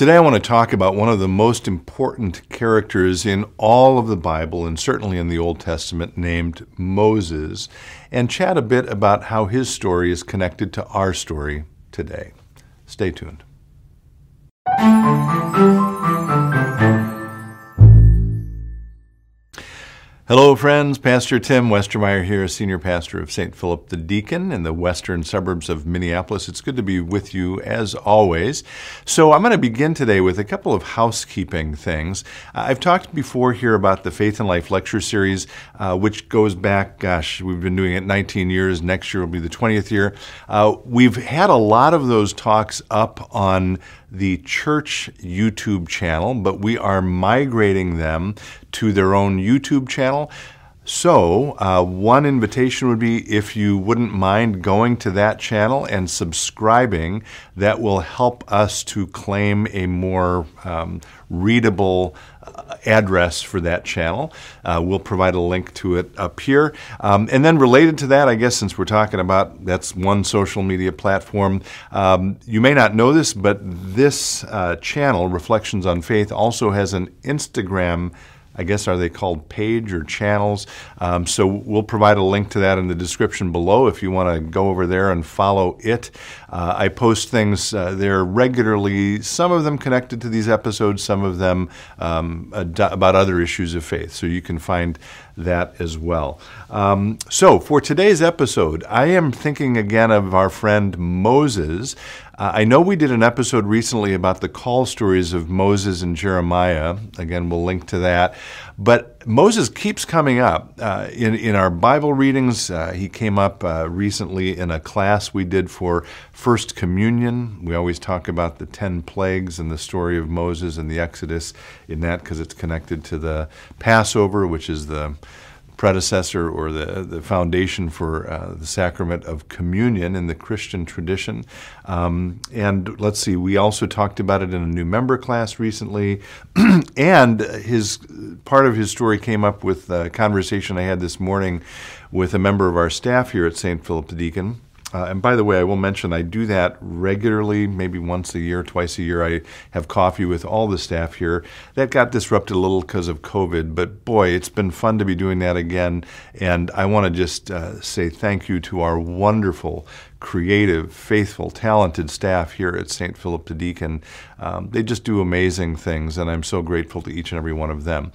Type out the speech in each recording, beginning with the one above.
Today, I want to talk about one of the most important characters in all of the Bible, and certainly in the Old Testament, named Moses, and chat a bit about how his story is connected to our story today. Stay tuned. Hello, friends. Pastor Tim Westermeyer here, Senior Pastor of St. Philip the Deacon in the western suburbs of Minneapolis. It's good to be with you as always. So, I'm going to begin today with a couple of housekeeping things. Uh, I've talked before here about the Faith and Life lecture series, uh, which goes back, gosh, we've been doing it 19 years. Next year will be the 20th year. Uh, we've had a lot of those talks up on the church YouTube channel, but we are migrating them to their own YouTube channel. So, uh, one invitation would be if you wouldn't mind going to that channel and subscribing, that will help us to claim a more um, readable uh, address for that channel. Uh, we'll provide a link to it up here. Um, and then, related to that, I guess since we're talking about that's one social media platform, um, you may not know this, but this uh, channel, Reflections on Faith, also has an Instagram I guess are they called page or channels? Um, so we'll provide a link to that in the description below if you want to go over there and follow it. Uh, I post things uh, there regularly, some of them connected to these episodes, some of them um, about other issues of faith. So you can find that as well. Um, so for today's episode, I am thinking again of our friend Moses. Uh, I know we did an episode recently about the call stories of Moses and Jeremiah. Again, we'll link to that. But Moses keeps coming up uh, in, in our Bible readings. Uh, he came up uh, recently in a class we did for First Communion. We always talk about the 10 plagues and the story of Moses and the Exodus in that because it's connected to the Passover, which is the predecessor or the, the foundation for uh, the sacrament of communion in the Christian tradition. Um, and let's see, we also talked about it in a new member class recently. and his part of his story came up with a conversation I had this morning with a member of our staff here at St. Philip the Deacon. Uh, and by the way, I will mention I do that regularly, maybe once a year, twice a year. I have coffee with all the staff here. That got disrupted a little because of COVID, but boy, it's been fun to be doing that again. And I want to just uh, say thank you to our wonderful, creative, faithful, talented staff here at St. Philip the Deacon. Um, they just do amazing things, and I'm so grateful to each and every one of them.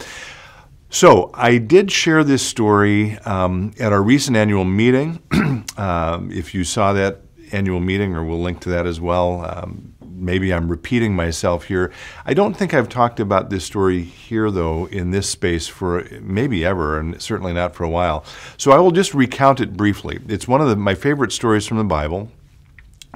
So, I did share this story um, at our recent annual meeting. um, if you saw that annual meeting, or we'll link to that as well, um, maybe I'm repeating myself here. I don't think I've talked about this story here, though, in this space for maybe ever, and certainly not for a while. So, I will just recount it briefly. It's one of the, my favorite stories from the Bible.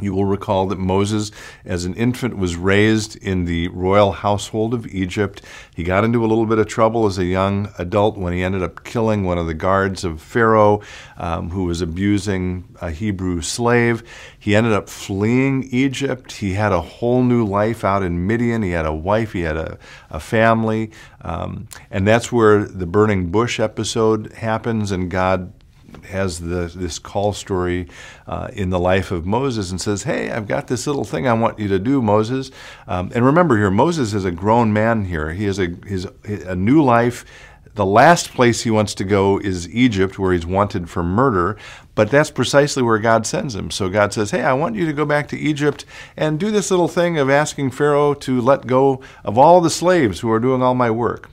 You will recall that Moses, as an infant, was raised in the royal household of Egypt. He got into a little bit of trouble as a young adult when he ended up killing one of the guards of Pharaoh um, who was abusing a Hebrew slave. He ended up fleeing Egypt. He had a whole new life out in Midian. He had a wife, he had a, a family. Um, and that's where the burning bush episode happens, and God has the, this call story uh, in the life of Moses and says, Hey, I've got this little thing I want you to do, Moses. Um, and remember here, Moses is a grown man here. He has a, his, a new life. The last place he wants to go is Egypt, where he's wanted for murder, but that's precisely where God sends him. So God says, Hey, I want you to go back to Egypt and do this little thing of asking Pharaoh to let go of all the slaves who are doing all my work.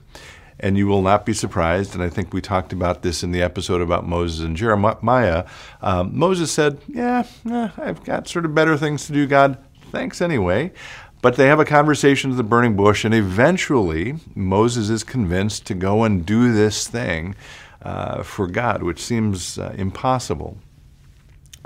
And you will not be surprised, and I think we talked about this in the episode about Moses and Jeremiah. Um, Moses said, Yeah, eh, I've got sort of better things to do, God. Thanks anyway. But they have a conversation at the burning bush, and eventually Moses is convinced to go and do this thing uh, for God, which seems uh, impossible.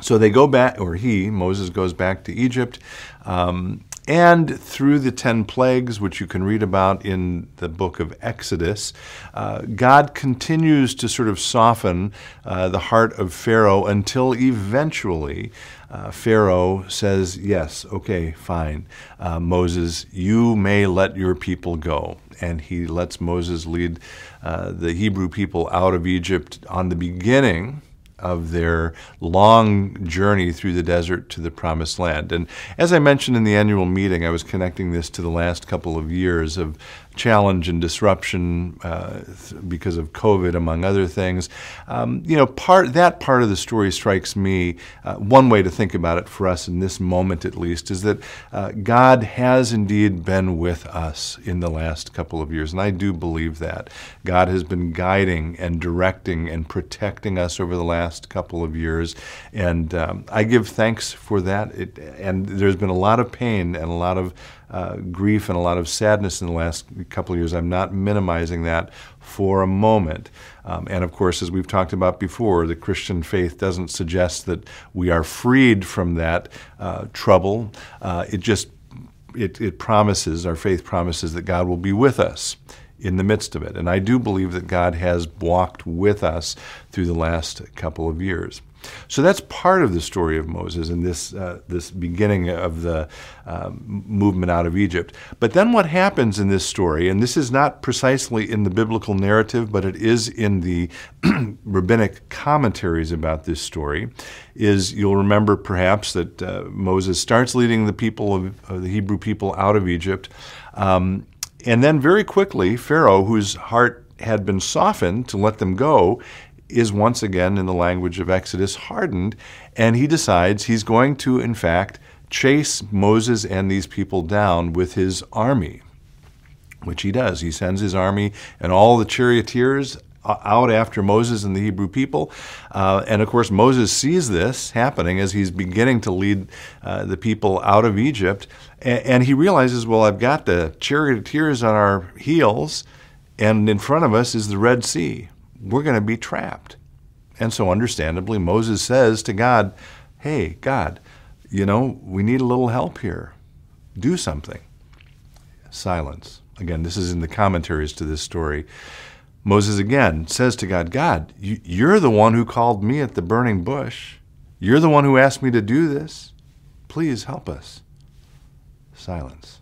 So they go back, or he, Moses, goes back to Egypt. Um, and through the 10 plagues, which you can read about in the book of Exodus, uh, God continues to sort of soften uh, the heart of Pharaoh until eventually uh, Pharaoh says, Yes, okay, fine. Uh, Moses, you may let your people go. And he lets Moses lead uh, the Hebrew people out of Egypt on the beginning of their long journey through the desert to the promised land. And as I mentioned in the annual meeting, I was connecting this to the last couple of years of challenge and disruption uh, because of COVID, among other things. Um, you know, part that part of the story strikes me. Uh, one way to think about it for us in this moment, at least, is that uh, God has indeed been with us in the last couple of years, and I do believe that God has been guiding and directing and protecting us over the last couple of years, and um, I give thanks for that. It, and there's been a lot of pain and a lot of uh, grief and a lot of sadness in the last couple of years. I'm not minimizing that for a moment. Um, and of course, as we've talked about before, the Christian faith doesn't suggest that we are freed from that uh, trouble. Uh, it just it, it promises, our faith promises that God will be with us in the midst of it. And I do believe that God has walked with us through the last couple of years. So that's part of the story of Moses and this, uh, this beginning of the uh, movement out of Egypt. But then what happens in this story, and this is not precisely in the biblical narrative, but it is in the rabbinic commentaries about this story, is you'll remember perhaps that uh, Moses starts leading the people of the Hebrew people out of Egypt. Um, and then very quickly, Pharaoh, whose heart had been softened to let them go, is once again, in the language of Exodus, hardened, and he decides he's going to, in fact, chase Moses and these people down with his army, which he does. He sends his army and all the charioteers out after Moses and the Hebrew people. Uh, and of course, Moses sees this happening as he's beginning to lead uh, the people out of Egypt. And, and, he realizes, well, I've got the charioteers on our heels, and in front of us is the Red Sea we're going to be trapped. And so, understandably, Moses says to God, Hey, God, you know, we need a little help here. Do something. Silence. Again, this is in the commentaries to this story. Moses again says to God, God, you're the one who called me at the burning bush. You're the one who asked me to do this. Please help us. Silence.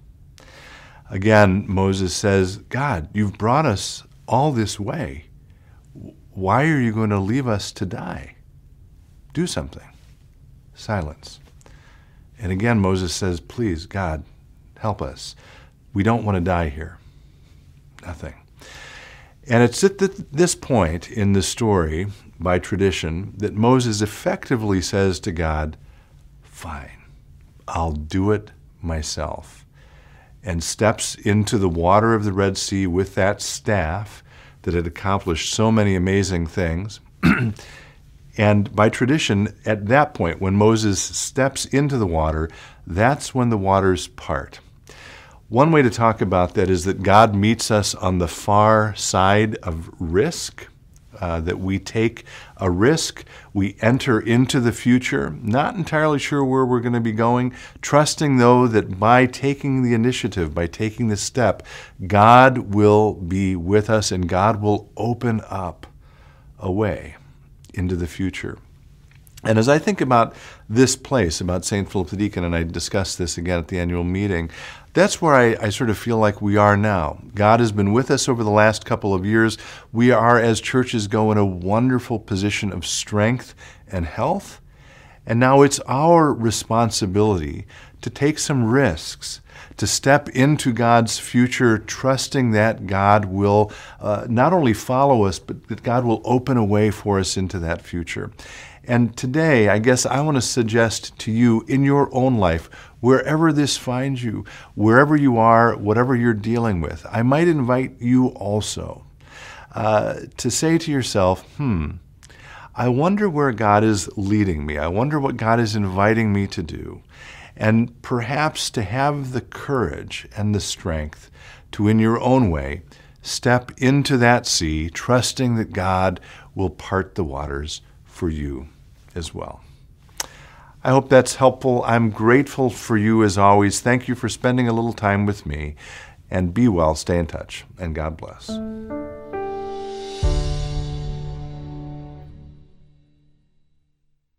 Again, Moses says, God, you've brought us all this way. Why are you going to leave us to die? Do something. Silence. And again, Moses says, Please, God, help us. We don't want to die here. Nothing. And it's at this point in the story, by tradition, that Moses effectively says to God, Fine, I'll do it myself. And steps into the water of the Red Sea with that staff that had accomplished so many amazing things. and by tradition, at that point, when Moses steps into the water, that's when the waters part. One way to talk about that is that God meets us on the far side of risk uh, that we take a risk, we enter into the future, not entirely sure where we're going to be going, trusting though that by taking the initiative, by taking the step, God will be with us and God will open up a way into the future. And as I think about this place, about St. Philip the Deacon, and I discussed this again at the annual meeting, that's where I, I, sort of feel like we are now. God has been with us over the last couple of years. We are, as churches go, in a wonderful position of strength and health. And now it's our responsibility to take some risks, to step into God's future, trusting that God will uh, not only follow us, but that God will open a way for us into that future. And today, I guess I want to suggest to you in your own life, wherever this finds you, wherever you are, whatever you're dealing with, I might invite you also uh, to say to yourself, hmm, I wonder where God is leading me. I wonder what God is inviting me to do. And perhaps to have the courage and the strength to, in your own way, step into that sea, trusting that God will part the waters for you as well. I hope that's helpful. I'm grateful for you as always. Thank you for spending a little time with me. And be well, stay in touch, and God bless.